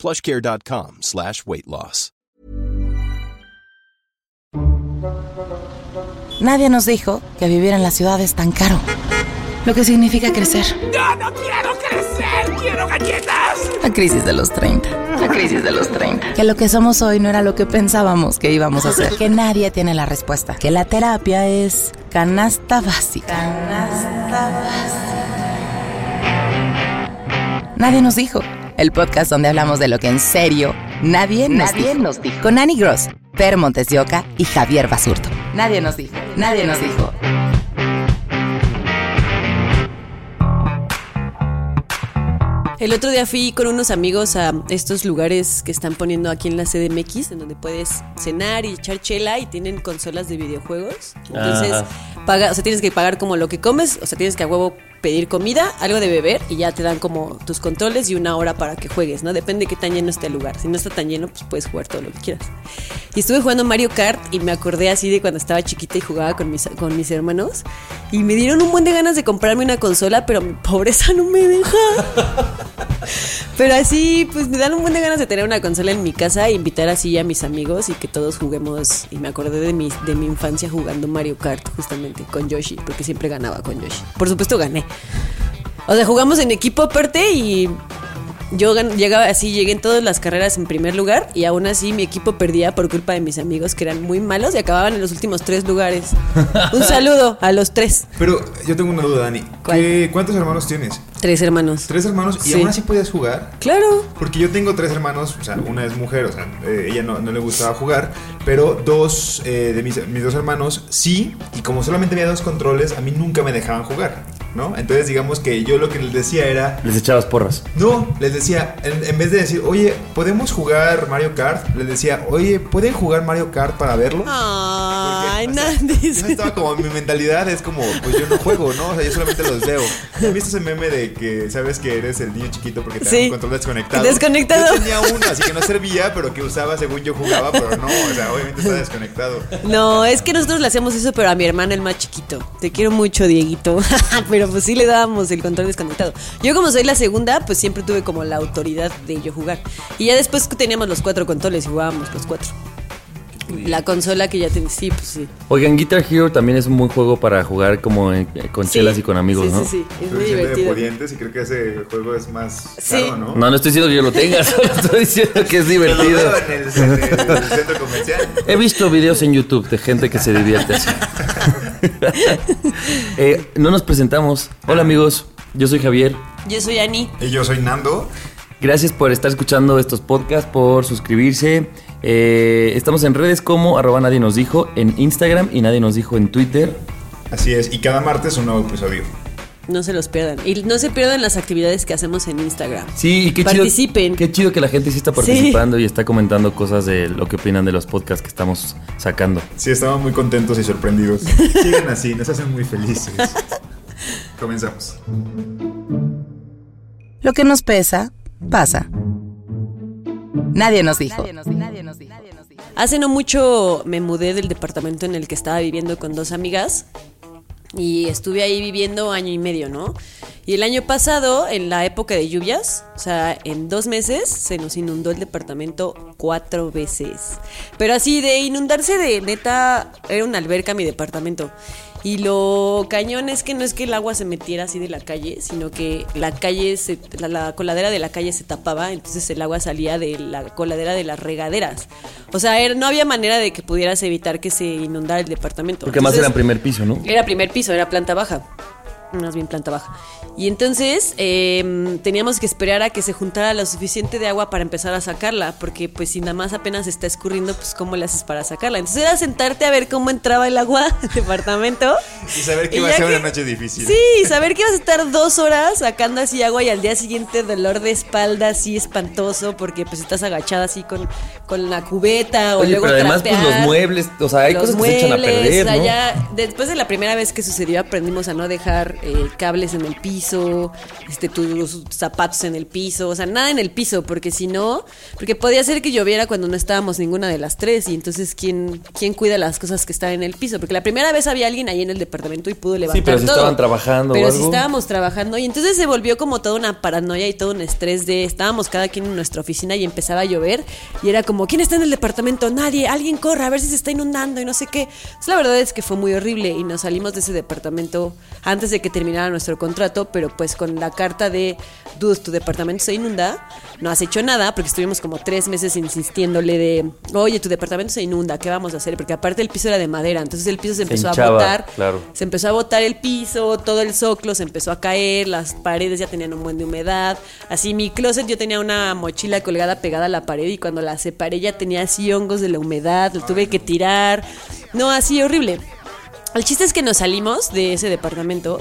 plushcare.com slash weight loss. Nadie nos dijo que vivir en la ciudad es tan caro. Lo que significa crecer. ¡No, no quiero crecer! ¡Quiero galletas! La crisis de los 30. La crisis de los 30. Que lo que somos hoy no era lo que pensábamos que íbamos a hacer. Que nadie tiene la respuesta. Que la terapia es canasta básica. Canasta básica. Nadie nos dijo. El podcast donde hablamos de lo que en serio nadie, nos, Nadie dijo. nos dijo. Con Annie Gross, Per Montes de Oca y Javier Basurto. Nadie nos dijo. Nadie nos dijo. El otro día fui con unos amigos a estos lugares que están poniendo aquí en la CDMX, en donde puedes cenar y echar chela y tienen consolas de videojuegos. Entonces, paga, o sea, tienes que pagar como lo que comes, o sea, tienes que a huevo pedir comida, algo de beber y ya te dan como tus controles y una hora para que juegues, ¿no? Depende de qué tan lleno esté el lugar. Si no está tan lleno, pues puedes jugar todo lo que quieras. Y estuve jugando Mario Kart y me acordé así de cuando estaba chiquita y jugaba con mis, con mis hermanos. Y me dieron un buen de ganas de comprarme una consola, pero mi pobreza no me deja. Pero así, pues me dan un buen de ganas de tener una consola en mi casa e invitar así a mis amigos y que todos juguemos. Y me acordé de mi, de mi infancia jugando Mario Kart, justamente, con Yoshi, porque siempre ganaba con Yoshi. Por supuesto gané. O sea, jugamos en equipo aparte y yo llegaba así, llegué en todas las carreras en primer lugar y aún así mi equipo perdía por culpa de mis amigos que eran muy malos y acababan en los últimos tres lugares. Un saludo a los tres, Pero yo tengo una duda, Dani. ¿Qué- ¿Cuántos hermanos tienes? tres hermanos. ¿Tres hermanos? ¿Y Sí. aún así puedes jugar? Claro. Porque yo tengo tres hermanos, o sea, una es mujer, o sea, eh, ella no, no le gustaba jugar, pero dos eh, de mis, mis dos hermanos sí, y como solamente había dos controles, a mí nunca me dejaban jugar, ¿no? Entonces digamos que yo lo que les decía era, Les echabas porras. no, les decía, en, en vez de decir, oye, ¿podemos jugar Mario Kart? Les decía, oye, ¿pueden jugar Mario Kart para verlo? Ay, o sea, yo estaba como mi mentalidad es como, pues yo no juego, ¿no? O sea, yo solamente los veo. ¿Has visto ese meme de que sabes que eres el niño chiquito porque te Sí. un control desconectado? Desconectado. Yo tenía uno, así que no servía, pero que usaba según yo jugaba, pero no, o sea, obviamente está desconectado. No, es que nosotros le hacemos eso, pero a mi hermano el más chiquito. Te quiero mucho, Dieguito. pero pues sí le dábamos el control desconectado. Yo como soy la segunda, pues siempre tuve como la autoridad de yo jugar. Y ya después teníamos los cuatro controles y jugábamos los cuatro. La consola que ya tenía, sí, pues sí. Oigan, Guitar Hero también es un buen juego para jugar como en- con Sí. chelas y con amigos, sí, ¿no? Sí, sí, es Estoy muy diciendo de divertido. pudientes y creo que ese juego es más Sí. caro, ¿no? No, no estoy diciendo que yo lo tenga, solo estoy diciendo que es Lo divertido. veo en el, en el centro comercial. He visto videos en YouTube de gente que se divierte así. Eh, no nos presentamos. Hola amigos, yo soy Javier. Yo soy Ani. Y yo soy Nando. Gracias por estar escuchando estos podcasts, por suscribirse. Eh, estamos en redes como arroba nadie nos dijo en Instagram y nadie nos dijo en Twitter. Así es, y cada martes un nuevo episodio. No se los pierdan. Y no se pierdan las actividades que hacemos en Instagram. Sí, y qué Participen. chido. Qué chido que la gente sí está participando y está comentando cosas de lo que opinan de los podcasts que estamos sacando. Sí, estamos muy contentos y sorprendidos. Sigan así, nos hacen muy felices. Comenzamos. Lo que nos pesa, pasa. Nadie nos dijo. Hace no mucho me mudé del departamento en el que estaba viviendo con dos amigas y estuve ahí viviendo año y medio, ¿no? Y el año pasado, en la época de lluvias, o sea, en dos meses se nos inundó el departamento cuatro veces. Pero así de inundarse de neta, era una alberca mi departamento. Y lo cañón es que no es que el agua se metiera así de la calle, sino que la calle, se- la, la coladera de la calle se tapaba, entonces el agua salía de la coladera de las regaderas. O sea, era- no había manera de que pudieras evitar que se inundara el departamento. Porque más era en primer piso, ¿no? Era primer piso, era planta baja. Más bien planta baja. Y entonces eh, teníamos que esperar a que se juntara lo suficiente de agua para empezar a sacarla, porque pues si nada más apenas está escurriendo, pues cómo le haces para sacarla. Entonces era sentarte a ver cómo entraba el agua al departamento. Y saber que Y iba a ser que- una noche difícil. Sí, saber que ibas a estar dos horas sacando así agua y al día siguiente dolor de espalda así espantoso porque pues estás agachada así con, con la cubeta o Oye, luego pero además, pues trapear. los muebles, o sea, hay cosas que se echan a perder, o sea, ¿no? ya después de la primera vez que sucedió aprendimos a no dejar eh, cables en el piso, este tus zapatos en el piso, o sea, nada en el piso, porque si no, porque podía ser que lloviera cuando no estábamos ninguna de las tres y entonces quién quién cuida las cosas que están en el piso, porque la primera vez había alguien ahí en el departamento y pudo levantar pero si todo. estaban trabajando o Pero si estábamos trabajando y entonces se volvió como toda una paranoia y todo un estrés de estábamos cada quien en nuestra oficina y empezaba a llover y era como ¿quién está en el departamento? Nadie, alguien corra a ver si se está inundando y no sé qué. Entonces, la verdad es que fue muy horrible y nos salimos de ese departamento antes de que terminara nuestro contrato, pero pues con la carta de dude, tu departamento se inunda, no has hecho nada porque estuvimos como tres meses insistiéndole de oye, tu departamento se inunda, ¿qué vamos a hacer? Porque aparte el piso era de madera, entonces el piso se empezó a hinchaba, botar. claro. Se empezó a botar el piso, todo el zoclo se empezó a caer, las paredes ya tenían un buen de humedad. Así mi closet yo tenía una mochila colgada pegada a la pared y cuando la separé ya tenía así hongos de la humedad, lo tuve que tirar. No, así horrible. El chiste es que nos salimos de ese departamento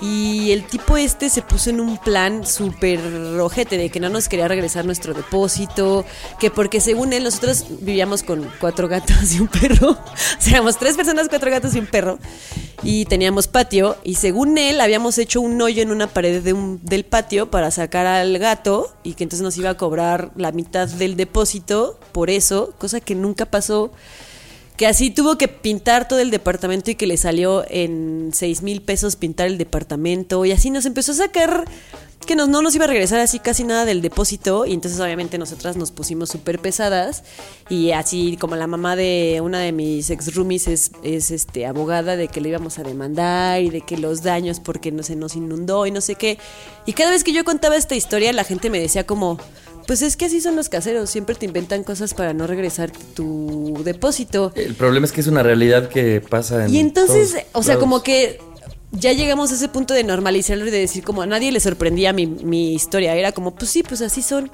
y el tipo este se puso en un plan súper rojete de que no nos quería regresar nuestro depósito, que porque según él nosotros vivíamos con cuatro gatos y un perro, o sea, éramos tres personas, cuatro gatos y un perro, y teníamos patio, y según él habíamos hecho un hoyo en una pared de un- del patio para sacar al gato y que entonces nos iba a cobrar la mitad del depósito por eso, cosa que nunca pasó que así tuvo que pintar todo el departamento y que le salió en 6 mil pesos pintar el departamento. Y así nos empezó a sacar que nos, no nos iba a regresar así casi nada del depósito. Y entonces obviamente nosotras nos pusimos súper pesadas. Y así como la mamá de una de mis ex roomies es, es este abogada de que le íbamos a demandar y de que los daños porque no se nos inundó y no sé qué. Y cada vez que yo contaba esta historia la gente me decía como pues es que así son los caseros, siempre te inventan cosas para no regresar tu depósito. El problema es que es una realidad que pasa en Y entonces, todos o sea, lados. como que ya llegamos a ese punto de normalizarlo y de decir como a nadie le sorprendía mi, mi historia. Era como, pues sí, pues así son.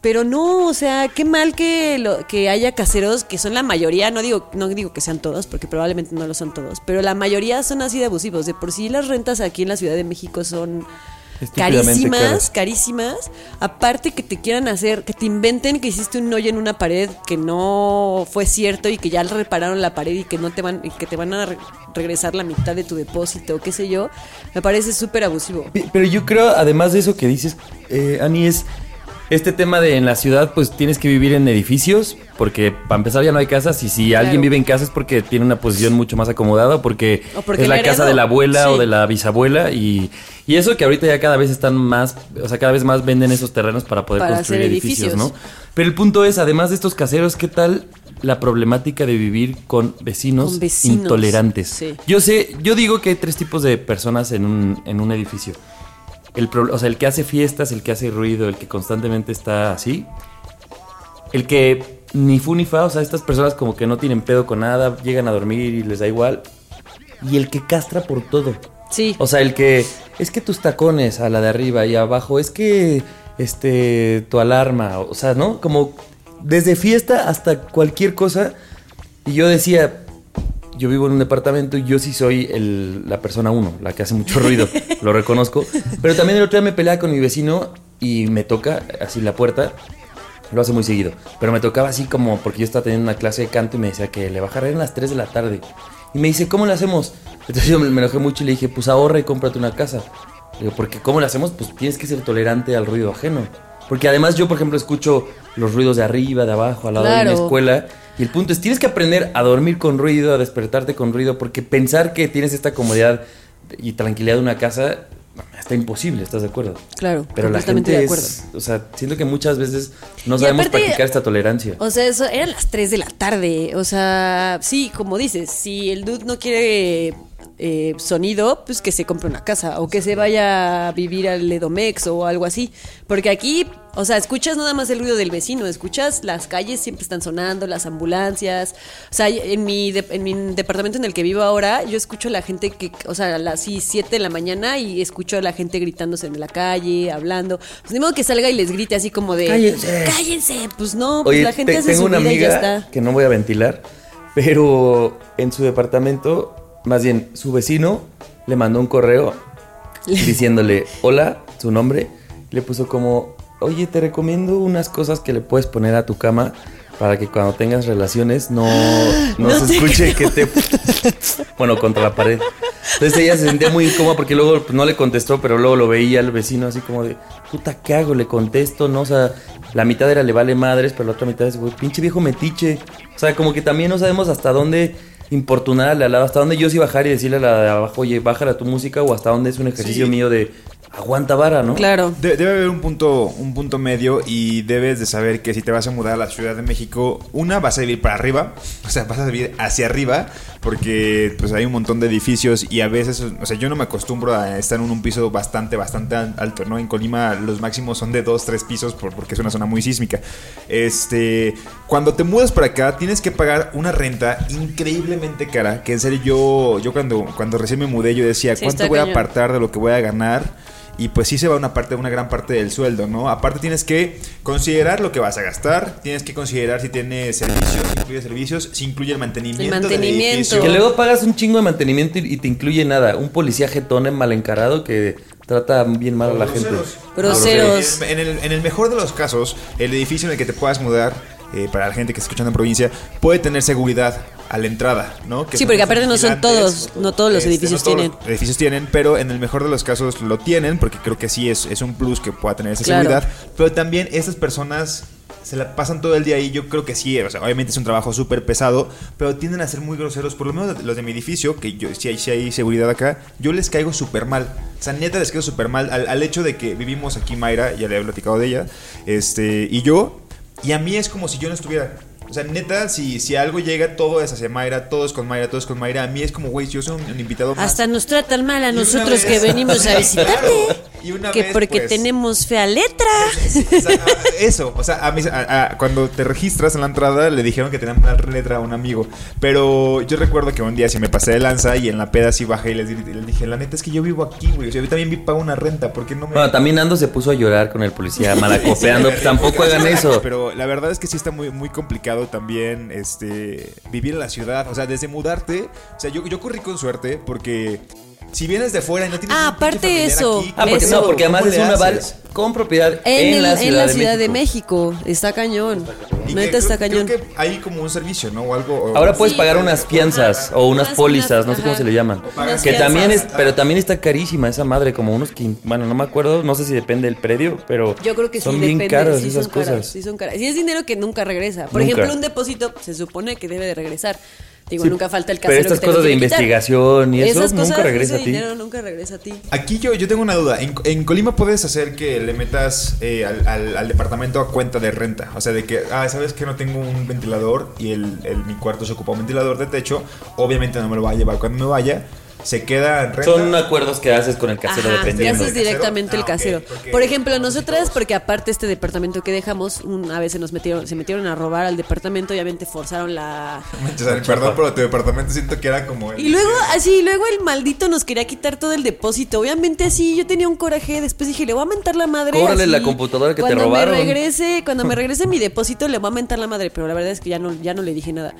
Pero no, o sea, qué mal que, lo, que haya caseros, que son la mayoría, no digo, no digo que sean todos, porque probablemente no lo son todos, pero la mayoría son así de abusivos. De por sí las rentas aquí en la Ciudad de México son carísimas, caras. carísimas. Aparte que te quieran hacer, que te inventen que hiciste un hoyo en una pared que no fue cierto y que ya repararon la pared y que no te van y que te van a re- regresar la mitad de tu depósito, qué sé yo, me parece súper abusivo. Pe- Pero yo creo, además de eso que dices, eh, Ani, es este tema de en la ciudad, pues tienes que vivir en edificios, porque para empezar ya no hay casas, y si alguien vive en casa es porque tiene una posición mucho más acomodada, o porque, O porque es la casa de la abuela o de la bisabuela, y, y eso que ahorita ya cada vez están más, o sea, cada vez más venden esos terrenos para poder Para construir edificios, edificios. ¿no? Pero el punto es, además de estos caseros, ¿qué tal la problemática de vivir con vecinos, Con vecinos, intolerantes? sí. Yo sé, yo digo que hay tres tipos de personas en un, en un edificio. El, o sea, el que hace fiestas, el que hace ruido, el que constantemente está así. El que ni fu ni fa, o sea, estas personas como que no tienen pedo con nada, llegan a dormir y les da igual. Y el que castra por todo. Sí. O sea, el que es que tus tacones a la de arriba y abajo, es que este tu alarma, o sea, ¿no? Como desde fiesta hasta cualquier cosa. Y yo decía, yo vivo en un departamento y yo sí soy el- la persona uno, la que hace mucho ruido, lo reconozco. Pero también el otro día me peleaba con mi vecino y me toca así la puerta. Lo hace muy seguido. Pero me tocaba así como porque yo estaba teniendo una clase de canto y me decía que le bajaré en las 3 de la tarde. Y me dice, ¿cómo le hacemos? Entonces yo me me enojé mucho y le dije, pues ahorra y cómprate una casa. Le digo, porque ¿cómo le hacemos? Pues tienes que ser tolerante al ruido ajeno. Porque además yo, por ejemplo, escucho los ruidos de arriba, de abajo, al lado de mi Claro. escuela. Y el punto es, tienes que aprender a dormir con ruido, a despertarte con ruido, porque pensar que tienes esta comodidad y tranquilidad de una casa está imposible, ¿estás de acuerdo? Claro, Pero la gente de acuerdo. es, o sea, siento que muchas veces no sabemos aparte- practicar esta tolerancia. O sea, eso eran las 3 de la tarde. O sea, sí, como dices, si el dude no quiere eh, sonido, pues que se compre una casa o que se vaya a vivir al Edomex o algo así. Porque aquí, o sea, escuchas nada más el ruido del vecino, escuchas las calles siempre están sonando, las ambulancias. O sea, en mi, de- en mi departamento en el que vivo ahora, yo escucho a la gente que, o sea, a las 7 de la mañana y escucho a la gente gritándose en la calle, hablando. Pues ni modo que salga y les grite así como de... Cállense. ¡Cállense! Pues no, pues Oye, la gente te- hace tengo su una vida y ya amiga está. que no voy a ventilar, pero en su departamento, más bien su vecino le mandó un correo diciéndole hola, su nombre, le puso como, oye, te recomiendo unas cosas que le puedes poner a tu cama para que cuando tengas relaciones no, no, No se escuche que te... Bueno, contra la pared. Entonces ella se sentía muy incómoda porque luego pues, no le contestó, pero luego lo veía el vecino así como de, puta, ¿qué hago? Le contesto, ¿no? O sea, la mitad era le vale madres, pero la otra mitad es, güey, pinche viejo metiche. O sea, como que también no sabemos hasta dónde importunar al de al lado, hasta dónde yo sí bajar y decirle a la de abajo, oye, bájala tu música, o hasta dónde es un ejercicio Sí. mío de aguanta vara, ¿no? Claro. De- debe haber un punto, un punto medio y debes de saber que si te vas a mudar a la Ciudad de México, una vas a vivir para arriba, o sea, vas a vivir hacia arriba, porque pues hay un montón de edificios y a veces, o sea, yo no me acostumbro a estar en un piso bastante, bastante al- alto, ¿no? En Colima los máximos son de dos, tres pisos por- porque es una zona muy sísmica. Este, cuando te mudas para acá, tienes que pagar una renta increíblemente cara, que en serio yo, yo cuando, cuando recién me mudé, yo decía, Sí, ¿cuánto voy a apartar de lo que voy a ganar? Y pues sí se va una parte, una gran parte del sueldo, ¿no? Aparte tienes que considerar lo que vas a gastar, tienes que considerar si tiene servicios, si incluye servicios, si incluye el mantenimiento. El del mantenimiento. edificio. Que luego pagas un chingo de mantenimiento y, y te incluye nada. Un policía jetón mal encarado que trata bien mal a la gente. Groseros. En el, en el mejor de los casos, el edificio en el que te puedas mudar, eh, para la gente que está escuchando en provincia, puede tener seguridad a la entrada, ¿no? Que Sí, porque aparte no son todos, no todos los edificios no todos tienen. los edificios tienen, pero en el mejor de los casos lo tienen, porque creo que sí es, es un plus que pueda tener esa Claro. seguridad. Pero también estas personas se la pasan todo el día ahí. Yo creo que sí, o sea, obviamente es un trabajo súper pesado, pero tienden a ser muy groseros. Por lo menos los de mi edificio, que yo si hay, sí hay seguridad acá, yo les caigo súper mal. O sea, neta les caigo súper mal al, al hecho de que vivimos aquí Mayra, ya le he platicado de ella, este, y yo, y a mí es como si yo no estuviera. O sea, neta, si, si algo llega, todo es hacia Mayra, todo es con Mayra, todo es con Mayra. A mí es como, güey, yo soy un, un invitado más. Hasta nos tratan mal a nosotros vez- que venimos a visitarte. Claro. Y una que vez, porque pues, tenemos fea letra. a- eso, o sea, a mí, a- a- cuando te registras en la entrada le dijeron que tenían una letra a un amigo. Pero yo recuerdo que un día sí me pasé de lanza y en la peda sí bajé y les, di- les dije, la neta es que yo vivo aquí, güey. O sea, yo también vi- pago una renta, ¿por qué no me.? Bueno, también Ando se puso a llorar con el policía malacopeando. pues tampoco hagan eso. Pero la verdad es que sí está muy, muy complicado también este, vivir en la ciudad. O sea, desde mudarte. O sea, yo, yo corrí con suerte porque si vienes de fuera y no tienes. Ah, un aparte familiar eso. aquí, Ah, porque Eso. no, porque además ¿cómo es le una val haces? con propiedad En, en, el- la en Ciudad, la de, Ciudad de México. México. Está cañón. Y Neta está cañón. creo que hay como un servicio, ¿no? O algo. o- Ahora puedes Sí, pagar unas fianzas o unas Unas- pólizas, unas- no sé cómo ajá. se le llaman. Que también es, pero también está carísima esa madre, como unos quin- bueno, no me acuerdo, no sé si depende del predio, pero Yo creo que sí son bien depende, caras sí esas son caras, cosas. sí son caras. Sí es dinero que nunca regresa. Por Nunca. ejemplo, un depósito se supone que debe de regresar. Digo, Sí, nunca falta el pero casero estas que cosas de investigación y eso Esas nunca cosas, regresa ese a ti. dinero nunca regresa a ti. Aquí yo, yo tengo una duda. En, en Colima puedes hacer que le metas eh, al, al- al departamento a cuenta de renta. O sea, de que, ah, sabes que no tengo un ventilador y el, el- mi cuarto se ocupa un ventilador de techo. Obviamente no me lo va a llevar cuando me vaya. Se queda en renta. Son acuerdos que haces con el casero Ajá, dependiendo. haces directamente el Ah, casero. porque- Por ejemplo, nosotras, porque aparte este departamento que dejamos, una vez se nos metieron, se metieron a robar al departamento, obviamente forzaron la... Manches, perdón, pero tu departamento siento que era como. el- Y luego, así, luego el maldito nos quería quitar todo el depósito. Obviamente así, yo tenía un coraje. Después dije, le voy a mentar la madre. Cóbrale así. la computadora que te cuando robaron. Me regrese, cuando me regrese mi depósito, le voy a mentar la madre. Pero la verdad es que ya no, ya no le dije nada.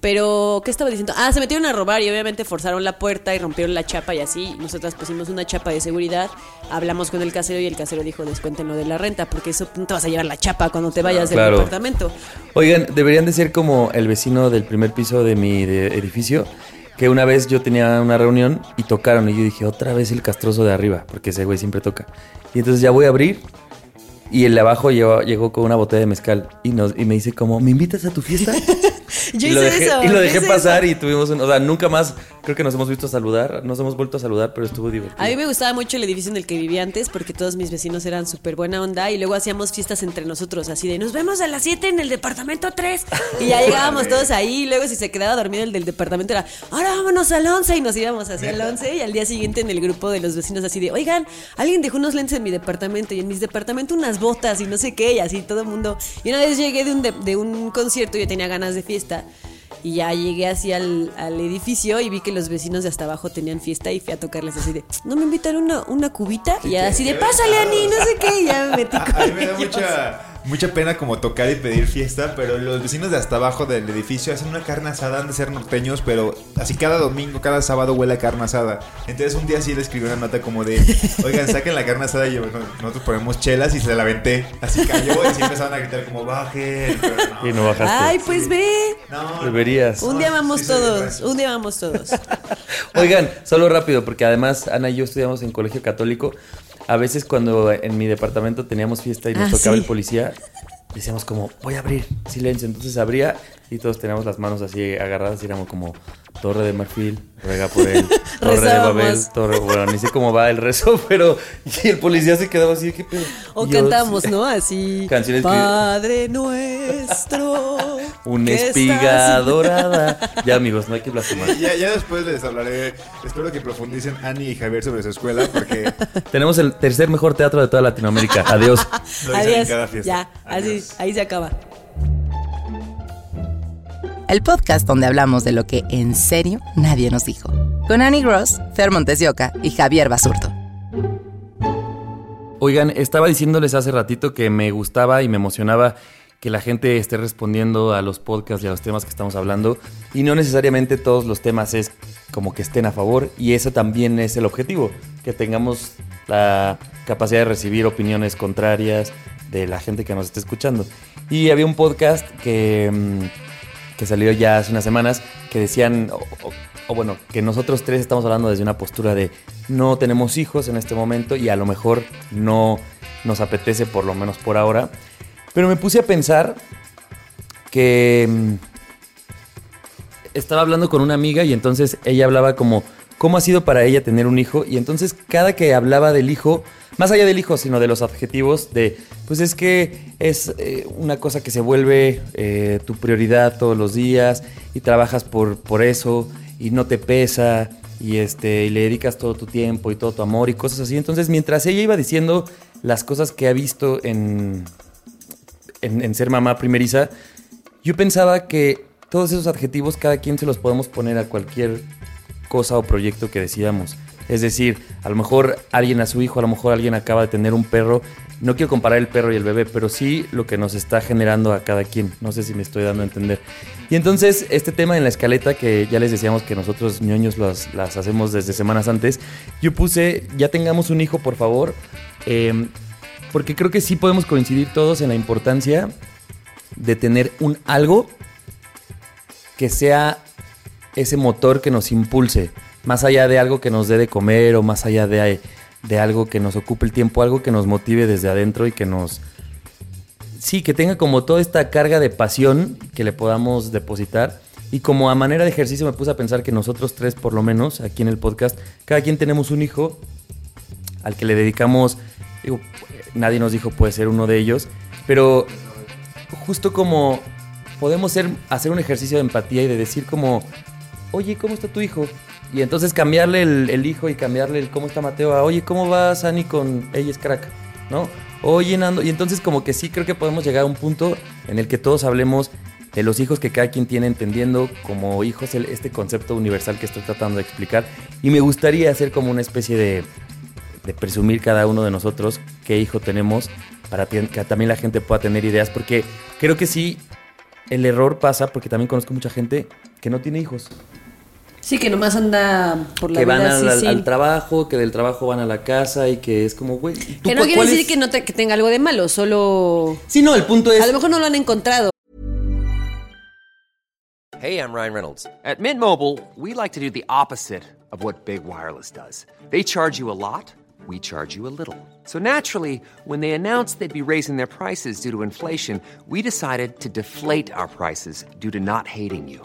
Pero, ¿qué estaba diciendo? Ah, se metieron a robar y obviamente forzaron la puerta y rompieron la chapa y así. Nosotras pusimos una chapa de seguridad, hablamos con el casero y el casero dijo, descuéntenlo de la renta, porque eso no te vas a llevar la chapa cuando te vayas del Claro. departamento. Oigan, deberían de ser como el vecino del primer piso de mi de- edificio, que una vez yo tenía una reunión y tocaron y yo dije, otra vez el castroso de arriba, porque ese güey siempre toca. Y entonces ya voy a abrir Y el de abajo llegó, llegó con una botella de mezcal y, nos, y me dice como, ¿me invitas a tu fiesta? Yo y lo dejé, eso. y lo yo dejé hice pasar eso. y tuvimos un, o sea, nunca más creo que nos hemos visto a saludar, nos hemos vuelto a saludar, pero estuvo divertido. A mí me gustaba mucho el edificio en el que vivía antes porque todos mis vecinos eran súper buena onda y luego hacíamos fiestas entre nosotros, así de nos vemos a las 7 en el departamento 3 y ya llegábamos todos ahí y luego si se quedaba dormido el del departamento era, ahora vámonos al 11 y nos íbamos hacia el 11 y al día siguiente en el grupo de los vecinos así de, oigan, alguien dejó unos lentes en mi departamento y en mis departamentos unas botas y no sé qué y así todo el mundo. Y una vez llegué de un, de, de un concierto y yo tenía ganas de fiesta. Y ya llegué así al, al edificio y vi que los vecinos de hasta abajo tenían fiesta y fui a tocarles así de, ¿no me invitan una, una cubita? Y ya así de, pásale, Ani, no sé qué. Y ya me metí con a mí me da ellos. mucha, mucha pena como tocar y pedir fiesta, pero los vecinos de hasta abajo del edificio hacen una carne asada, han de ser norteños, pero así cada domingo, cada sábado huele a carne asada. Entonces un día sí le escribí una nota como de, oigan, saquen la carne asada y yo, bueno, nosotros ponemos chelas y se la aventé. Así cayó y sí empezaron a gritar como, bajen. Pero no, Y no bajaste. Ay, pues ve. no, Deberías. Un día vamos Sí, todos, un día vamos todos. Oigan, solo rápido, porque además Ana y yo estudiamos en colegio católico. A veces cuando en mi departamento teníamos fiesta y nos Ah, tocaba sí. el policía, decíamos como, voy a abrir, silencio. Entonces abría y todos teníamos las manos así agarradas y éramos como, Torre de Marfil, ruega por él, Torre de Rezábamos. Babel, Torre, bueno, ni sé cómo va el rezo, pero y el policía se quedaba así, ¿qué pedo? O Y yo, cantamos, ¿no? Así. Canciones que- Padre nuestro. Una que espiga estás- dorada. Ya amigos, no hay que blasfemar. Ya, ya después les hablaré. Espero que profundicen Ani y Javier sobre su escuela porque Tenemos el tercer mejor teatro de toda Latinoamérica. Adiós. lo dicen en Adiós. cada fiesta. Ya, así, Adiós. ahí se acaba. El podcast donde hablamos de lo que en serio nadie nos dijo. Con Annie Gross, Fer Montesioca y Javier Basurto. Oigan, estaba diciéndoles hace ratito que me gustaba y me emocionaba que la gente esté respondiendo a los podcasts y a los temas que estamos hablando. Y no necesariamente todos los temas es como que estén a favor. Y eso también es el objetivo, que tengamos la capacidad de recibir opiniones contrarias de la gente que nos esté escuchando. Y había un podcast que, mm, que salió ya hace unas semanas que decían, o, bueno, que nosotros tres estamos hablando desde una postura de no tenemos hijos en este momento y a lo mejor no nos apetece por lo menos por ahora. Pero me puse a pensar que mm, estaba hablando con una amiga y entonces ella hablaba como cómo ha sido para ella tener un hijo y entonces cada que hablaba del hijo, más allá del hijo, sino de los adjetivos de, pues es que es eh, una cosa que se vuelve eh, tu prioridad todos los días y trabajas por, por eso y no te pesa y, este, y le dedicas todo tu tiempo y todo tu amor y cosas así. Entonces mientras ella iba diciendo las cosas que ha visto en, en, en ser mamá primeriza, yo pensaba que todos esos adjetivos cada quien se los podemos poner a cualquier cosa o proyecto que decidamos. Es decir, a lo mejor alguien a su hijo, a lo mejor alguien acaba de tener un perro. No quiero comparar el perro y el bebé, pero sí lo que nos está generando a cada quien. No sé si me estoy dando a entender. Y entonces, este tema en la escaleta, que ya les decíamos que nosotros ñoños las, hacemos desde semanas antes, yo puse, ya tengamos un hijo, por favor. eh, porque creo que sí podemos coincidir todos en la importancia de tener un algo que sea ese motor que nos impulse, más allá de algo que nos dé de comer o más allá de, de algo que nos ocupe el tiempo, algo que nos motive desde adentro y que nos... Sí, que tenga como toda esta carga de pasión que le podamos depositar. Y como a manera de ejercicio me puse a pensar que nosotros tres, por lo menos, aquí en el podcast, cada quien tenemos un hijo al que le dedicamos, nadie nos dijo puede ser uno de ellos, pero justo como podemos hacer un ejercicio de empatía y de decir como, oye, ¿cómo está tu hijo? Y entonces cambiarle el, el hijo y cambiarle el cómo está Mateo a, oye, ¿cómo va Sani con ella es crack? ¿No? Oye, Nando. Y entonces como que sí creo que podemos llegar a un punto en el que todos hablemos de los hijos que cada quien tiene entendiendo como hijos el- este concepto universal que estoy tratando de explicar. Y me gustaría hacer como una especie de, de presumir cada uno de nosotros qué hijo tenemos para que también la gente pueda tener ideas, porque creo que sí, el error pasa, porque también conozco mucha gente que no tiene hijos, Sí, que nomás anda por la que van vida al, así, al- sí. al trabajo, que del trabajo van a la casa y que es como, güey, ¿tú Que no quiere decir es? que no te- que tenga algo de malo, solo... Sí, no, el punto es... A lo mejor no lo han encontrado. Hey, I'm Ryan Reynolds. At Mint Mobile, we like to do the opposite of what Big Wireless does. They charge you a lot, we charge you a little. So naturally, when they announced they'd be raising their prices due to inflation, we decided to deflate our prices due to not hating you.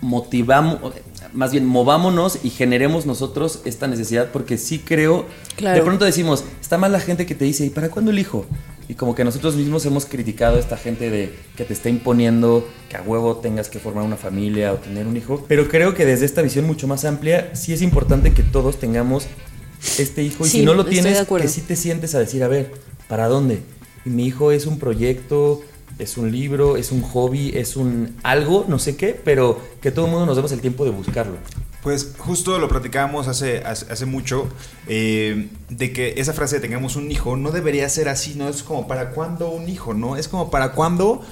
motivamos, más bien movámonos y generemos nosotros esta necesidad porque sí creo, Claro. de pronto decimos, está mal la gente que te dice, ¿y para cuándo el hijo? Y como que nosotros mismos hemos criticado a esta gente de que te está imponiendo que a huevo tengas que formar una familia o tener un hijo. Pero creo que desde esta visión mucho más amplia, sí es importante que todos tengamos este hijo. Y Sí, si no lo tienes, que sí te sientes a decir, a ver, ¿para dónde? Y mi hijo es un proyecto, es un libro, es un hobby, es un algo, no sé qué, pero que todo el mundo nos demos el tiempo de buscarlo. Pues justo lo platicábamos hace, hace, hace mucho, eh, de que esa frase de tengamos un hijo no debería ser así, ¿no? Es como para cuándo un hijo, ¿no? Es como para cuándo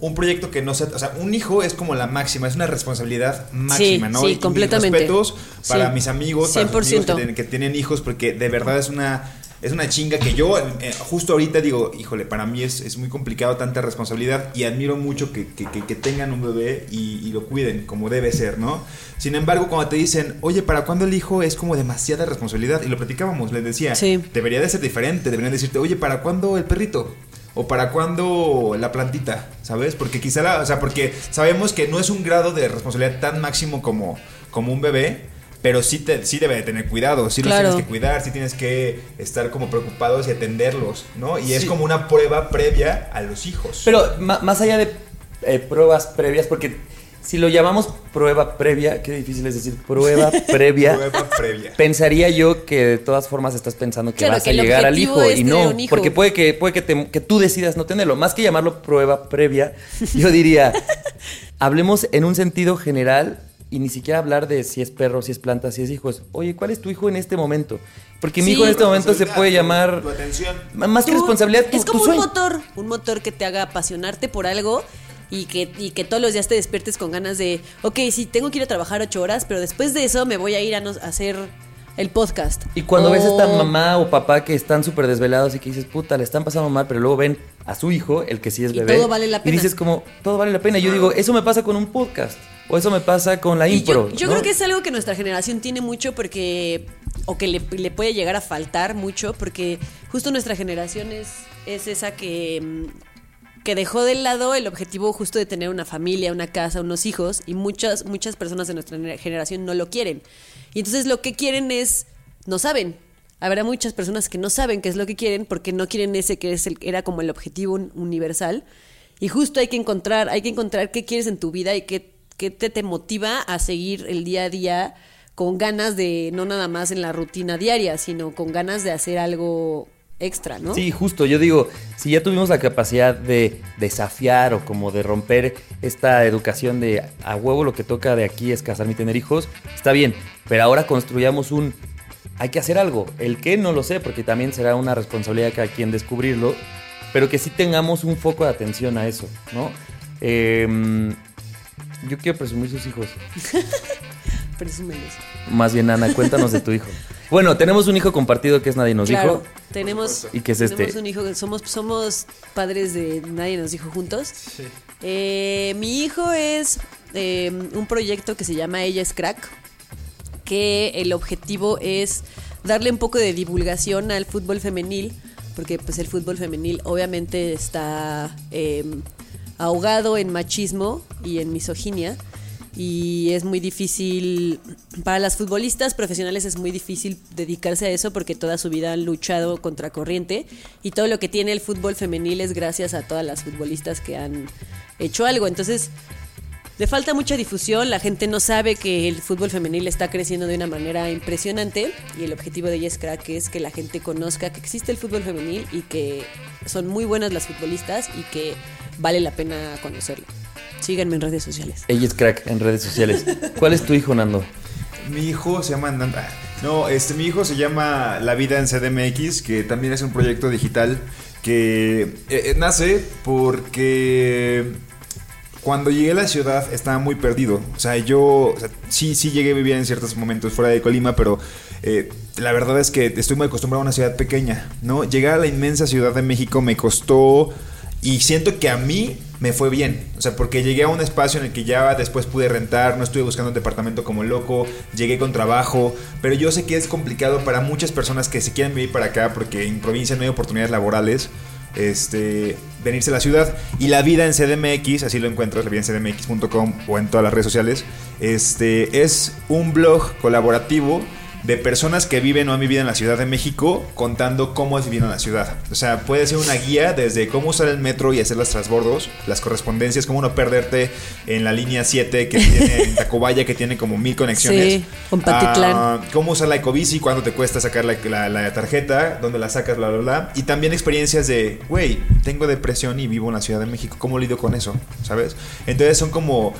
un proyecto que no sea... O sea, un hijo es como la máxima, es una responsabilidad máxima, ¿no? sí, Y- y mis completamente. respetos para Sí. mis amigos, para los amigos que 100%. tienen, que tienen hijos, porque de verdad es una... Es una chinga que yo eh, justo ahorita digo, híjole, para mí es, es muy complicado tanta responsabilidad y admiro mucho que, que- que- que tengan un bebé y, y lo cuiden como debe ser, ¿no? Sin embargo, cuando te dicen, oye, ¿para cuándo el hijo? Es como demasiada responsabilidad. Y lo platicábamos, les decía, Sí. debería de ser diferente, deberían decirte, oye, ¿para cuándo el perrito? O para cuándo la plantita, ¿sabes? Porque quizá la, o sea, porque sabemos que no es un grado de responsabilidad tan máximo como, como un bebé, pero sí, te, sí debe de tener cuidado, sí los Claro. tienes que cuidar, sí tienes que estar como preocupados y atenderlos, ¿no? Y es como una prueba previa a los hijos. Pero más allá de eh, pruebas previas, porque si lo llamamos prueba previa, qué difícil es decir prueba previa. Prueba previa. Pensaría yo que de todas formas estás pensando que Claro, vas que a llegar al hijo y no, hijo. porque puede que puede que, te- que tú decidas no tenerlo. Más que llamarlo prueba previa, yo diría, hablemos en un sentido general y ni siquiera hablar de si es perro, si es planta, si es hijo. Es, Oye, ¿cuál es tu hijo en este momento? Porque mi Sí. hijo en este momento se puede llamar Tu atención. Más que responsabilidad. tu- Es tu como un motor, un motor que te haga apasionarte por algo y que, y que todos los días te despiertes con ganas de, ok, sí, tengo que ir a trabajar ocho horas, pero después de eso me voy a ir a, no- a hacer el podcast. Y cuando ves a esta mamá o papá que están súper desvelados y que dices, puta, le están pasando mal, pero luego ven a su hijo, el que sí es Y bebé. todo vale la Y pena. dices como, todo vale la pena. Y yo digo, eso me pasa con un podcast. O eso me pasa con la Y impro. yo, yo ¿no? creo que es algo que nuestra generación tiene mucho porque. o que le, le puede llegar a faltar mucho, porque justo nuestra generación es, es esa que. mm, que dejó de lado el objetivo justo de tener una familia, una casa, unos hijos, y muchas, muchas personas de nuestra generación no lo quieren. Y entonces lo que quieren es. no saben. Habrá muchas personas que no saben qué es lo que quieren porque no quieren ese que es el, era como el objetivo un- universal. Y justo hay que encontrar, hay que encontrar qué quieres en tu vida y qué, qué te, te motiva a seguir el día a día con ganas de, no nada más en la rutina diaria, sino con ganas de hacer algo extra, ¿no? Sí, justo. Yo digo, si ya tuvimos la capacidad de desafiar o como de romper esta educación de a huevo lo que toca de aquí es casarme y tener hijos, está bien. Pero ahora construyamos un. Hay que hacer algo. El qué no lo sé, porque también será una responsabilidad de cada quien descubrirlo. Pero que sí tengamos un foco de atención a eso, ¿no? Em, yo quiero presumir sus hijos. Presúmelos. Más bien, Ana, cuéntanos de tu hijo. Bueno, tenemos un hijo compartido que es Nadie nos Claro, dijo. tenemos, ¿Y qué es tenemos este? un hijo, somos, somos padres de Nadie nos dijo juntos. Eh, mi hijo es eh, un proyecto que se llama Ella es Crack, que el objetivo es darle un poco de divulgación al fútbol femenil, porque pues el fútbol femenil obviamente está eh, ahogado en machismo y en misoginia. Y es muy difícil, para las futbolistas profesionales es muy difícil dedicarse a eso porque toda su vida han luchado contra corriente y todo lo que tiene el fútbol femenil es gracias a todas las futbolistas que han hecho algo. Entonces, le falta mucha difusión, la gente no sabe que el fútbol femenil está creciendo de una manera impresionante y el objetivo de Yes Crack es que la gente conozca que existe el fútbol femenil y que son muy buenas las futbolistas y que vale la pena conocerlo. Síganme en redes sociales. Ella es crack en redes sociales. ¿Cuál es tu hijo, Nando? Mi hijo se llama Nan- ah, No, este mi hijo se llama La vida en CDMX, que también es un proyecto digital que eh, eh, nace porque cuando llegué a la ciudad estaba muy perdido. O sea, yo o sea, sí, sí llegué a vivir en ciertos momentos fuera de Colima, pero eh, la verdad es que estoy muy acostumbrado a una ciudad pequeña, ¿no? Llegar a la inmensa Ciudad de México me costó y siento que a mí me fue bien. O sea, porque llegué a un espacio en el que ya después pude rentar, no estuve buscando un departamento como loco, llegué con trabajo, pero yo sé que es complicado para muchas personas que se quieren vivir para acá porque en provincia no hay oportunidades laborales. Este, venirse a la ciudad y la vida en CDMX, así lo encuentras, la vida en CDMX.com o en todas las redes sociales. Este es un blog colaborativo de personas que viven o han vivido en la Ciudad de México contando cómo es vivir en la ciudad. O sea, puede ser una guía desde cómo usar el metro y hacer los transbordos, las correspondencias, cómo no perderte en la línea 7 que tiene en Tacubaya, que tiene como mil conexiones. Sí, con Patitlán. Ah, cómo usar la ecobici, cuánto te cuesta sacar la, la- la tarjeta, dónde la sacas, bla, bla, bla. Y también experiencias de, güey, tengo depresión y vivo en la Ciudad de México. ¿Cómo lidio con eso? ¿Sabes? Entonces son como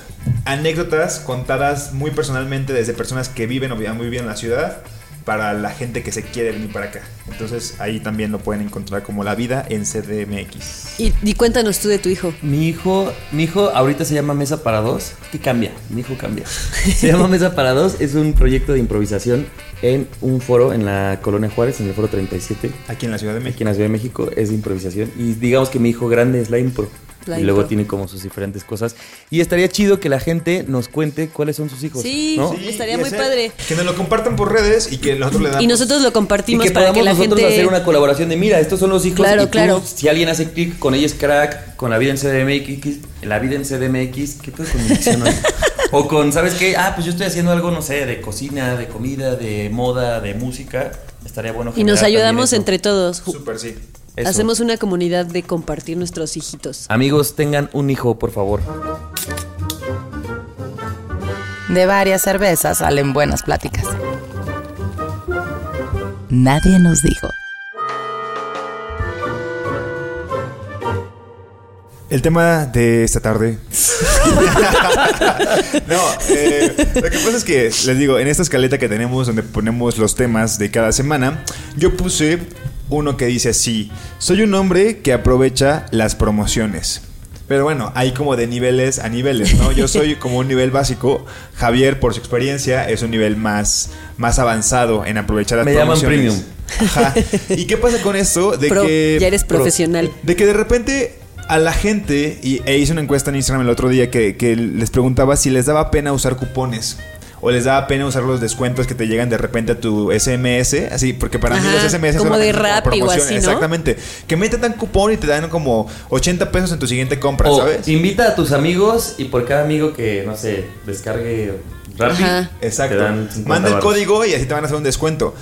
anécdotas contadas muy personalmente desde personas que viven o han vivido en la ciudad para la gente que se quiere venir para acá. Entonces ahí también lo pueden encontrar como la vida en CDMX. Y, y cuéntanos tú de tu hijo. Mi hijo, mi hijo ahorita se llama Mesa para Dos. ¿Qué cambia? Mi hijo cambia. Se llama Mesa para Dos. Es un proyecto de improvisación en un foro en la Colonia Juárez, en el foro 37. Aquí en la Ciudad de Aquí México. en la Ciudad de México es de improvisación. Y digamos que mi hijo grande es la impro. La y luego tiene como sus diferentes cosas. Y estaría chido que la gente nos cuente cuáles son sus hijos. Sí, ¿no? sí. Estaría y muy ese- padre. Que nos lo compartan por redes y que nosotros le damos. Y nosotros lo Y compartimos que para que la nosotros gente. hacer una colaboración de mira, estos son los hijos Claro, y tú, claro. si alguien hace clic con ella es crack, con la vida en CDMX, la vida en CDMX, ¿qué pedo con mi dicción hoy? O con, ¿sabes qué? Ah, pues yo estoy haciendo algo, no sé, de cocina, de comida, de moda, de música. Estaría bueno Y nos ayudamos entre todos. Súper, sí. Eso. Hacemos una comunidad de compartir nuestros hijitos. Amigos, tengan un hijo, por favor. De varias cervezas salen buenas pláticas. Nadie nos dijo. El tema de esta tarde. no, eh, lo que pasa es que, les digo, en esta escaleta que tenemos donde ponemos los temas de cada semana, yo puse uno que dice así, soy un hombre que aprovecha las promociones. Pero bueno, hay como de niveles a niveles, ¿no? Yo soy como un nivel básico. Javier, por su experiencia, es un nivel más, más avanzado en aprovechar las Me llaman promociones. Ajá. ¿Y qué pasa con esto? De Pro, que ya eres profesional. de que de repente a la gente, y, e hice una encuesta en Instagram el otro día que, que les preguntaba si les daba pena usar cupones. O les daba pena usar los descuentos que te llegan de repente a tu SMS, así, porque para mí los SMS como de son o promoción, así, ¿no? Exactamente. Que meten tan cupón y te dan como 80 pesos en tu siguiente compra, O ¿sabes? invita a tus amigos y por cada amigo que, no sé, descargue Rappi. Exacto. te dan 50 Manda el código y así te van a hacer un descuento.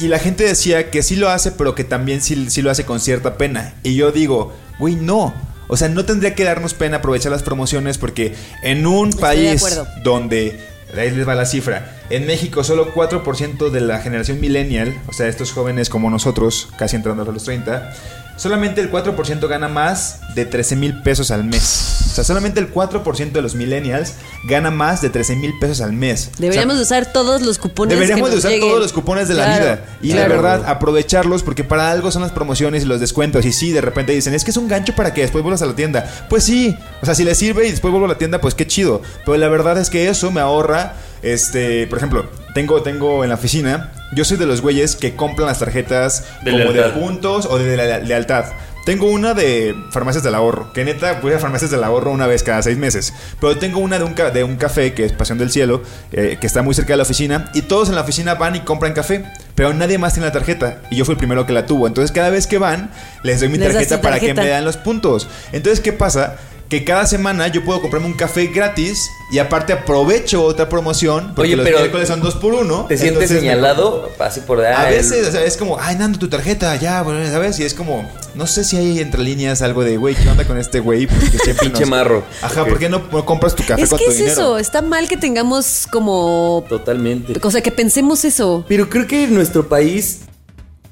Y la gente decía que sí lo hace, pero que también sí, sí lo hace con cierta pena. Y yo digo, güey, no. O sea, no tendría que darnos pena aprovechar las promociones porque en un Estoy de país donde, ahí les va la cifra, en México solo 4% de la generación millennial, o sea, estos jóvenes como nosotros, casi entrando a los 30, solamente el 4% gana más de 13 mil pesos al mes. O sea, solamente el 4% de los millennials gana más de 13 mil pesos al mes. Deberíamos O sea, de usar todos los cupones. Deberíamos de usar lleguen. todos los cupones de la vida. Y claro. de verdad, aprovecharlos porque para algo son las promociones y los descuentos. Y sí, de repente dicen, es que es un gancho para que después vuelvas a la tienda. Pues sí, o sea, si le sirve y después vuelvo a la tienda, pues qué chido. Pero la verdad es que eso me ahorra, este, por ejemplo, tengo, tengo en la oficina, yo soy de los güeyes que compran las tarjetas De como lealtad. de puntos o de la- lealtad. Tengo una de farmacias del ahorro, que neta voy a farmacias del ahorro una vez cada seis meses. Pero tengo una de un, ca- de un café, que es Pasión del Cielo, eh, que está muy cerca de la oficina, y todos en la oficina van y compran café, pero nadie más tiene la tarjeta, y yo fui el primero que la tuvo. Entonces cada vez que van, les doy mi Les tarjeta para que me dan los puntos. Entonces, ¿qué pasa? Que cada semana yo puedo comprarme un café gratis y aparte aprovecho otra promoción porque Oye, los pero miércoles son dos por uno. ¿Te sientes entonces me señalado? Así por a el- veces, o sea, es como, ay, Nando, tu tarjeta, ya, bueno, ¿sabes? Y es como, no sé si hay entre líneas algo de, güey, ¿qué onda con este güey? Porque siempre Pinche marro. Ajá, Ok. ¿por qué no, no compras tu café Es con que tu es dinero? eso, está mal que tengamos como. Totalmente. O sea, que pensemos eso. Pero creo que nuestro país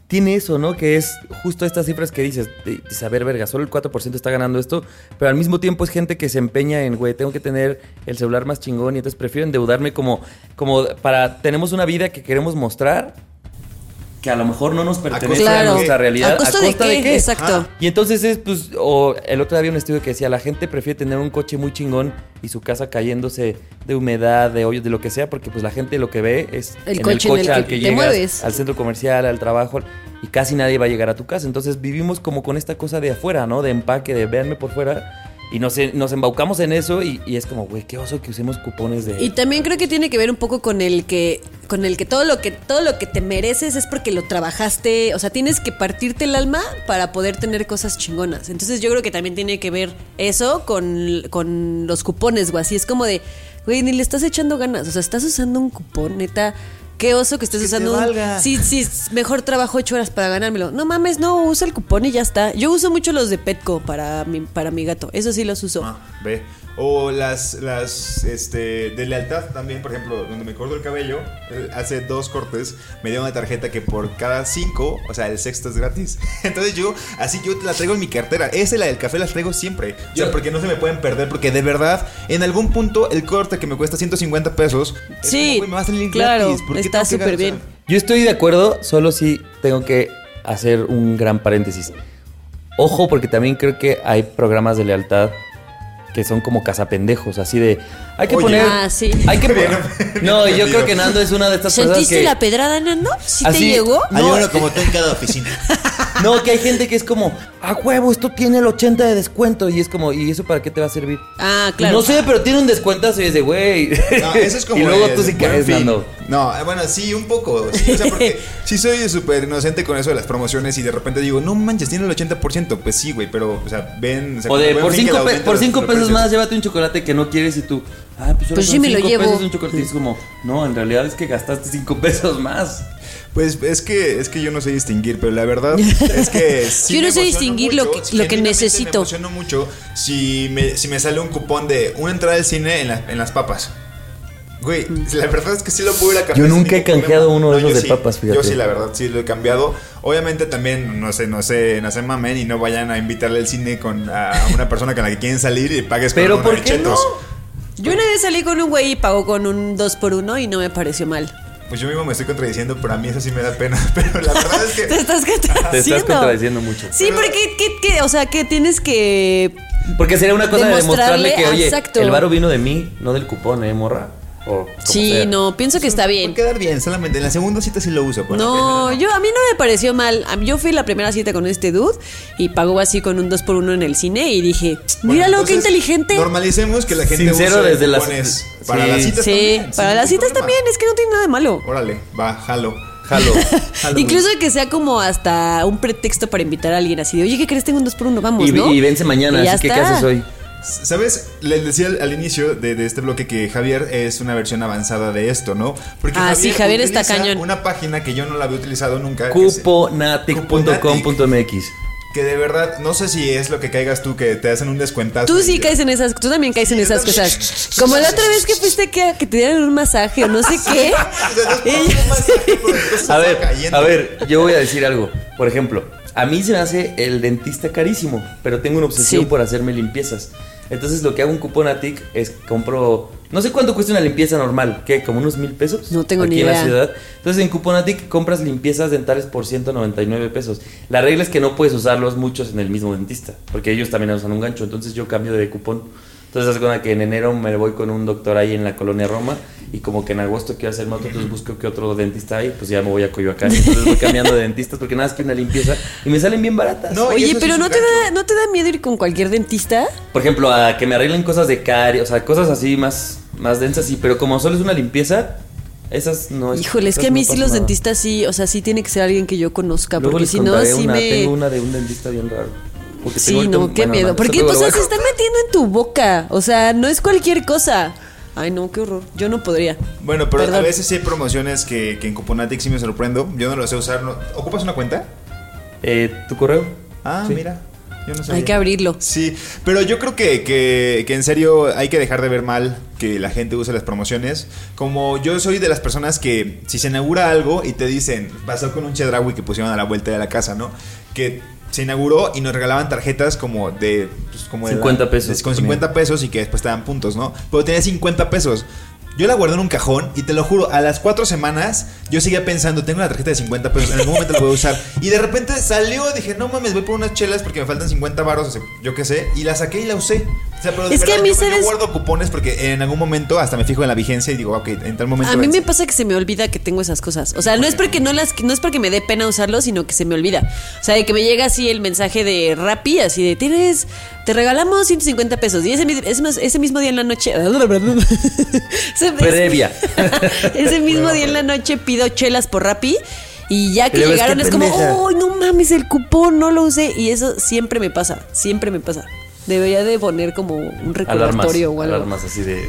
tiene eso, ¿no? Que es justo estas cifras que dices, de, de saber, verga, solo el 4% está ganando esto, pero al mismo tiempo es gente que se empeña en, güey, tengo que tener el celular más chingón y entonces prefiero endeudarme como, como para, tenemos una vida que queremos mostrar, que a lo mejor no nos pertenece a nuestra realidad. ¿A costa de qué? Exacto. Y entonces es, pues, o el otro día había un estudio que decía, la gente prefiere tener un coche muy chingón y su casa cayéndose de humedad, de hoyos, de lo que sea, porque pues la gente lo que ve es El en coche el en el coche al que llegas, mueves. al centro comercial, al trabajo, y casi nadie va a llegar a tu casa. Entonces vivimos como con esta cosa de afuera, ¿no? De empaque, de véanme por fuera. Y nos, nos embaucamos en eso y, y es como, güey, qué oso que usemos cupones de... Y también creo que tiene que ver un poco con el que con el que todo lo que todo lo que te mereces es porque lo trabajaste, o sea, tienes que partirte el alma para poder tener cosas chingonas. Entonces yo creo que también tiene que ver eso con, con los cupones, güey. Así es como de, güey, ni le estás echando ganas, o sea, estás usando un cupón, neta. Qué oso que estés Que te usando un. valga. Sí, sí, mejor trabajo ocho horas para ganármelo. No mames, no, usa el cupón y ya está. Yo uso mucho los de Petco para mi, para mi gato. Eso sí los uso. Ah, ve. O las, las este, de lealtad también, por ejemplo, donde me corto el cabello, hace dos cortes, me dio una tarjeta que por cada cinco, o sea, el sexto es gratis. Entonces yo, así yo la traigo en mi cartera. Esa y la del café las traigo siempre. O sea, Yo- porque no se me pueden perder, porque de verdad, en algún punto, el corte que me cuesta 150 pesos, es Sí, como, me va a salir claro, gratis. ¿por qué está súper bien. O sea, Yo estoy de acuerdo, solo si tengo que hacer un gran paréntesis. Ojo, porque también creo que hay programas de lealtad que son como cazapendejos, así de. Hay que Oye. poner. Ah, sí. Hay que poner. No, yo creo que Nando es una de estas personas ¿Sentiste la pedrada, Nando? ¿Sí te llegó? Hay No, uno como tú en cada oficina. No, que hay gente que es como, a huevo, esto tiene el 80 de descuento. Y es como, ¿y eso para qué te va a servir? Ah, claro. No sé, pero tiene un descuentazo y es de, güey. No, eso es como. y luego el tú sí caes. Nando. No, eh, bueno, sí, un poco. Sí, o sea, porque sí soy súper inocente con eso de las promociones y de repente digo, no manches, tiene el 80%. Pues sí, güey, pero, o sea, ven. sea, O de por Fin que 5 le pe- pesos precios. más, llévate un chocolate que no quieres y tú. Ah, pues, ahora Pues sí me lo cinco llevo. pesos un chocolate. Y es como, no, en realidad es que gastaste 5 pesos más. Pues es que, es que yo no sé distinguir, pero la verdad es que. sí Yo no sé distinguir lo que- lo que necesito. Me emociono mucho si me, si me sale un cupón de una entrada al cine en, la- en las papas. Güey, la verdad es que sí lo puedo ir a cambiar. Yo nunca he canjeado problema. uno de esos de sí, papas, fíjate. Yo sí, la verdad, sí lo he cambiado. Obviamente también, no sé, no sé, no se mamen y no vayan a invitarle al cine con a una persona con la que quieren salir y pagues con Pero ¿por qué no? Yo una vez salí con un güey y pagó con un 2 por 1 y no me pareció mal. Pues yo mismo me estoy contradiciendo, pero a mí eso sí me da pena. Pero la verdad es que. Te estás contradiciendo. Te estás contradiciendo mucho. Sí, porque ¿qué, qué- o sea, que tienes que Porque sería una cosa de demostrarle que, oye, exacto. el varo vino de mí, no del cupón, ¿eh, morra? O Sí, sea. no, pienso que está Puede bien. quedar bien, solamente en la segunda cita sí lo uso. la No, yo a mí no me pareció mal. Yo fui la primera cita con este dude y pagó así con un 2 por 1 en el cine y dije, Bueno, míralo, qué entonces, inteligente. Normalicemos que la gente Sincero use desde las- cupones sí. para las citas Sí, también, para las citas problema. también, es que no tiene nada de malo. Órale, va, jalo. Jalo. Jalo. Incluso que sea como hasta un pretexto para invitar a alguien así de, oye, ¿qué crees? Tengo un 2 por 1 vamos, Y, ¿no? y vence mañana, Y ya así que ¿qué está. haces hoy? ¿Sabes? Les decía al, al inicio de, de este bloque que Javier es una versión avanzada de esto, ¿no? Porque Ah, sí, Javier está utiliza cañón. Una página que yo no la había utilizado nunca. Cuponatic.com.mx Que de verdad, no sé si es lo que caigas tú, que te hacen un descuentazo. Tú sí caes en esas, tú también caes en Sí, esas cosas. Como la otra vez que fuiste que, que te dieran un masaje o no sé qué. A ver, está a ver, yo voy a decir algo. Por ejemplo, a mí se me hace el dentista carísimo, pero tengo una obsesión Sí. por hacerme limpiezas. Entonces lo que hago en Cuponatic es compro, no sé cuánto cuesta una limpieza normal, ¿qué? ¿Como unos mil pesos? No tengo Aquí ni en la idea. ciudad. Entonces en Cuponatic compras limpiezas dentales por 199 pesos. La regla es que no puedes usarlos muchos en el mismo dentista, porque ellos también usan un gancho, entonces yo cambio de cupón. Entonces cuenta que en enero me voy con un doctor ahí en la colonia Roma y como que en agosto quiero hacerme otro, entonces busco que otro dentista hay, pues ya me voy a Coyoacán. Entonces voy cambiando de dentistas porque nada más que una limpieza y me salen bien baratas. No, Oye, sí pero es ¿no te, da. ¿no te da miedo ir con cualquier dentista? Por ejemplo, a que me arreglen cosas de cari, o sea, cosas así más, más densas, sí, pero como solo es una limpieza, esas no es. Híjole, es que a mí no sí los nada. dentistas sí, o sea, sí tiene que ser alguien que yo conozca, Luego porque les si no, sí una, me... tengo una de un dentista bien raro. Porque Sí, no, un- qué bueno, miedo. no, Porque pues luego lo se voy a- está metiendo en tu boca. O sea, no es cualquier cosa. Ay, no, qué horror. Yo no podría. Bueno, pero a veces sí hay promociones que, que en Cuponatic sí me sorprendo. Yo no lo sé usar. ¿no? ¿Ocupas una cuenta? Eh, ¿Tu correo? Ah, Sí. mira. Yo no sabía. Hay que abrirlo. Sí, pero yo creo que, que, que en serio hay que dejar de ver mal que la gente use las promociones. Como yo soy de las personas que si se inaugura algo y te dicen, pasó con un chedraui que pusieron a la vuelta de la casa, ¿no? Que se inauguró y nos regalaban tarjetas como de... pues, como de 50 la- pesos, Con ponía. 50 pesos y que después te dan puntos, ¿no? Pero tenía 50 pesos. Yo la guardé en un cajón y te lo juro, a las cuatro semanas yo seguía pensando, tengo una tarjeta de 50 pesos, en algún momento la voy a usar. Y de repente salió, dije, no mames, voy por unas chelas porque me faltan 50 baros, o sea, yo qué sé, y la saqué y la usé. O sea, pero de Es que a mí yo, des- guardo cupones porque en algún momento hasta me fijo en la vigencia y digo, ok, en tal momento. A mí me pasa que se me olvida que tengo esas cosas. O sea, no es porque no las no es porque me dé pena usarlo, sino que se me olvida. O sea, de que me llega así el mensaje de Rappi, así de tienes, te regalamos 150 pesos. Y ese, ese, ese mismo día en la noche. ese, Previa. ese mismo día en la noche pido chelas por Rappi. Y ya que llegaron es como. ¡oh, no mames! El cupón no lo usé. Y eso siempre me pasa, siempre me pasa. Debería de poner como un Alarmas. recordatorio o algo. Alarmas así de.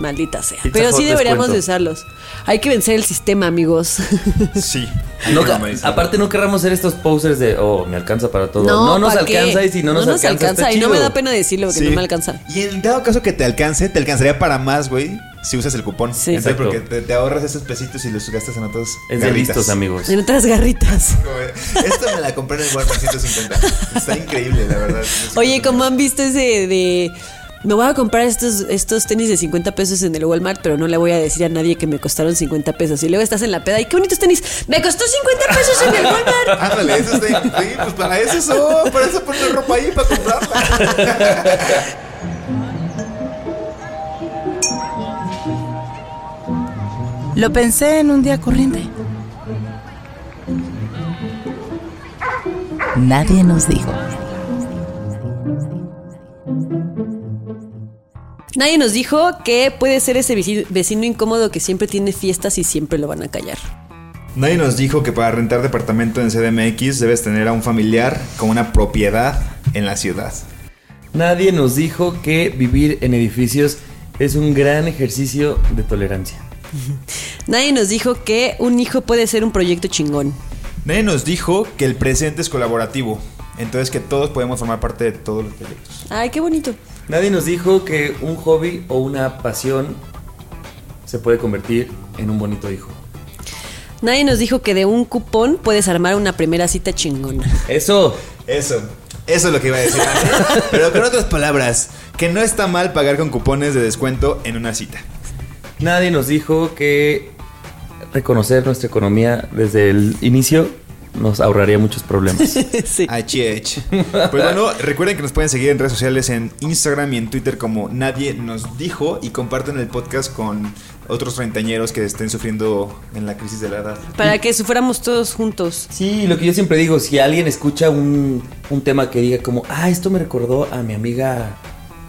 Maldita sea. Pizza Pero sí deberíamos descuento. de usarlos. Hay que vencer el sistema, amigos. Sí. No, aparte no querramos ser estos posers de, oh, me alcanza para todo. No, nos ¿pa' qué? alcanza y si no, nos, alcanza, está y no me chido. da pena decirlo porque Sí. no me alcanza. Y en dado caso que te alcance, te alcanzaría para más, güey, si usas el cupón. Sí. Entonces, Exacto. porque te, te ahorras esos pesitos y los gastas en. Es de listos, amigos. En otras garritas. Esto me la compré en el Walmart 150. Está increíble, la verdad. Oye, como han visto ese de... Me voy a comprar estos, estos tenis de 50 pesos en el Walmart, pero no le voy a decir a nadie que me costaron 50 pesos. Y luego estás en la peda. ¡Ay, qué bonitos tenis! ¡Me costó 50 pesos en el Walmart! Ándale, eso está sí, pues para eso son, para eso poner ropa ahí, para comprarla. Lo pensé en un día corriente. Nadie nos dijo. Nadie nos dijo que puede ser ese vecino, incómodo que siempre tiene fiestas y siempre lo van a callar. Nadie nos dijo que para rentar departamento en CDMX debes tener a un familiar con una propiedad en la ciudad. Nadie nos dijo que vivir en edificios es un gran ejercicio de tolerancia. Nadie nos dijo que un hijo puede ser un proyecto chingón. Nadie nos dijo que el presente es colaborativo. Entonces que todos podemos formar parte de todos los proyectos. Ay, qué bonito. Nadie nos dijo que un hobby o una pasión se puede convertir en un bonito hijo. Nadie nos dijo que de un cupón puedes armar una primera cita chingona. Eso. Eso, eso es lo que iba a decir. antes. Pero con otras palabras, que no está mal pagar con cupones de descuento en una cita. Nadie nos dijo que reconocer nuestra economía desde el inicio nos ahorraría muchos problemas. sí. HH. Pues bueno, recuerden que nos pueden seguir en redes sociales en Instagram y en Twitter como Nadie nos dijo y comparten el podcast con otros treintañeros que estén sufriendo en la crisis de la edad. Para que suframos todos juntos. Sí, lo que yo siempre digo, si alguien escucha un, un tema que diga como, ah, esto me recordó a mi amiga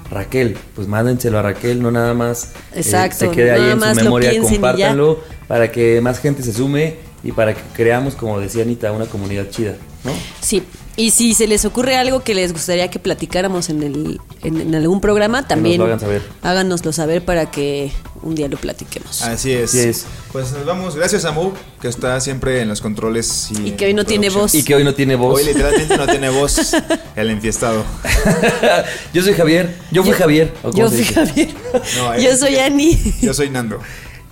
Raquel, pues mándenselo a Raquel, no nada más eh, Exacto, se quede ahí en su memoria, compártanlo para que más gente se sume y para que creamos, como decía Anita, una comunidad chida, ¿no? Sí. Y si se les ocurre algo que les gustaría que platicáramos en, el, en, en algún programa, también lo hagan saber. háganoslo saber para que un día lo platiquemos. Así es. Así es. Pues nos vamos. Gracias a Mu, que está siempre en los controles. Y, Y que hoy no en tiene voz. Y que hoy no tiene voz. Hoy literalmente no tiene voz el enfiestado. yo soy Javier, yo fui Javier. ¿o cómo Yo fui dice? Javier. No, Yo soy Ani. Yo soy Nando.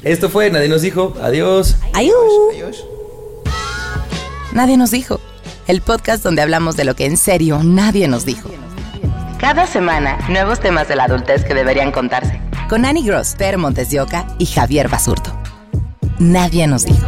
Esto fue, nadie nos dijo, adiós. Adiós. Nadie nos dijo. El podcast donde hablamos de lo que en serio nadie nos dijo. Cada semana, nuevos temas de la adultez que deberían contarse. Con Annie Gross, Per Montes de Oca y Javier Basurto. Nadie nos dijo.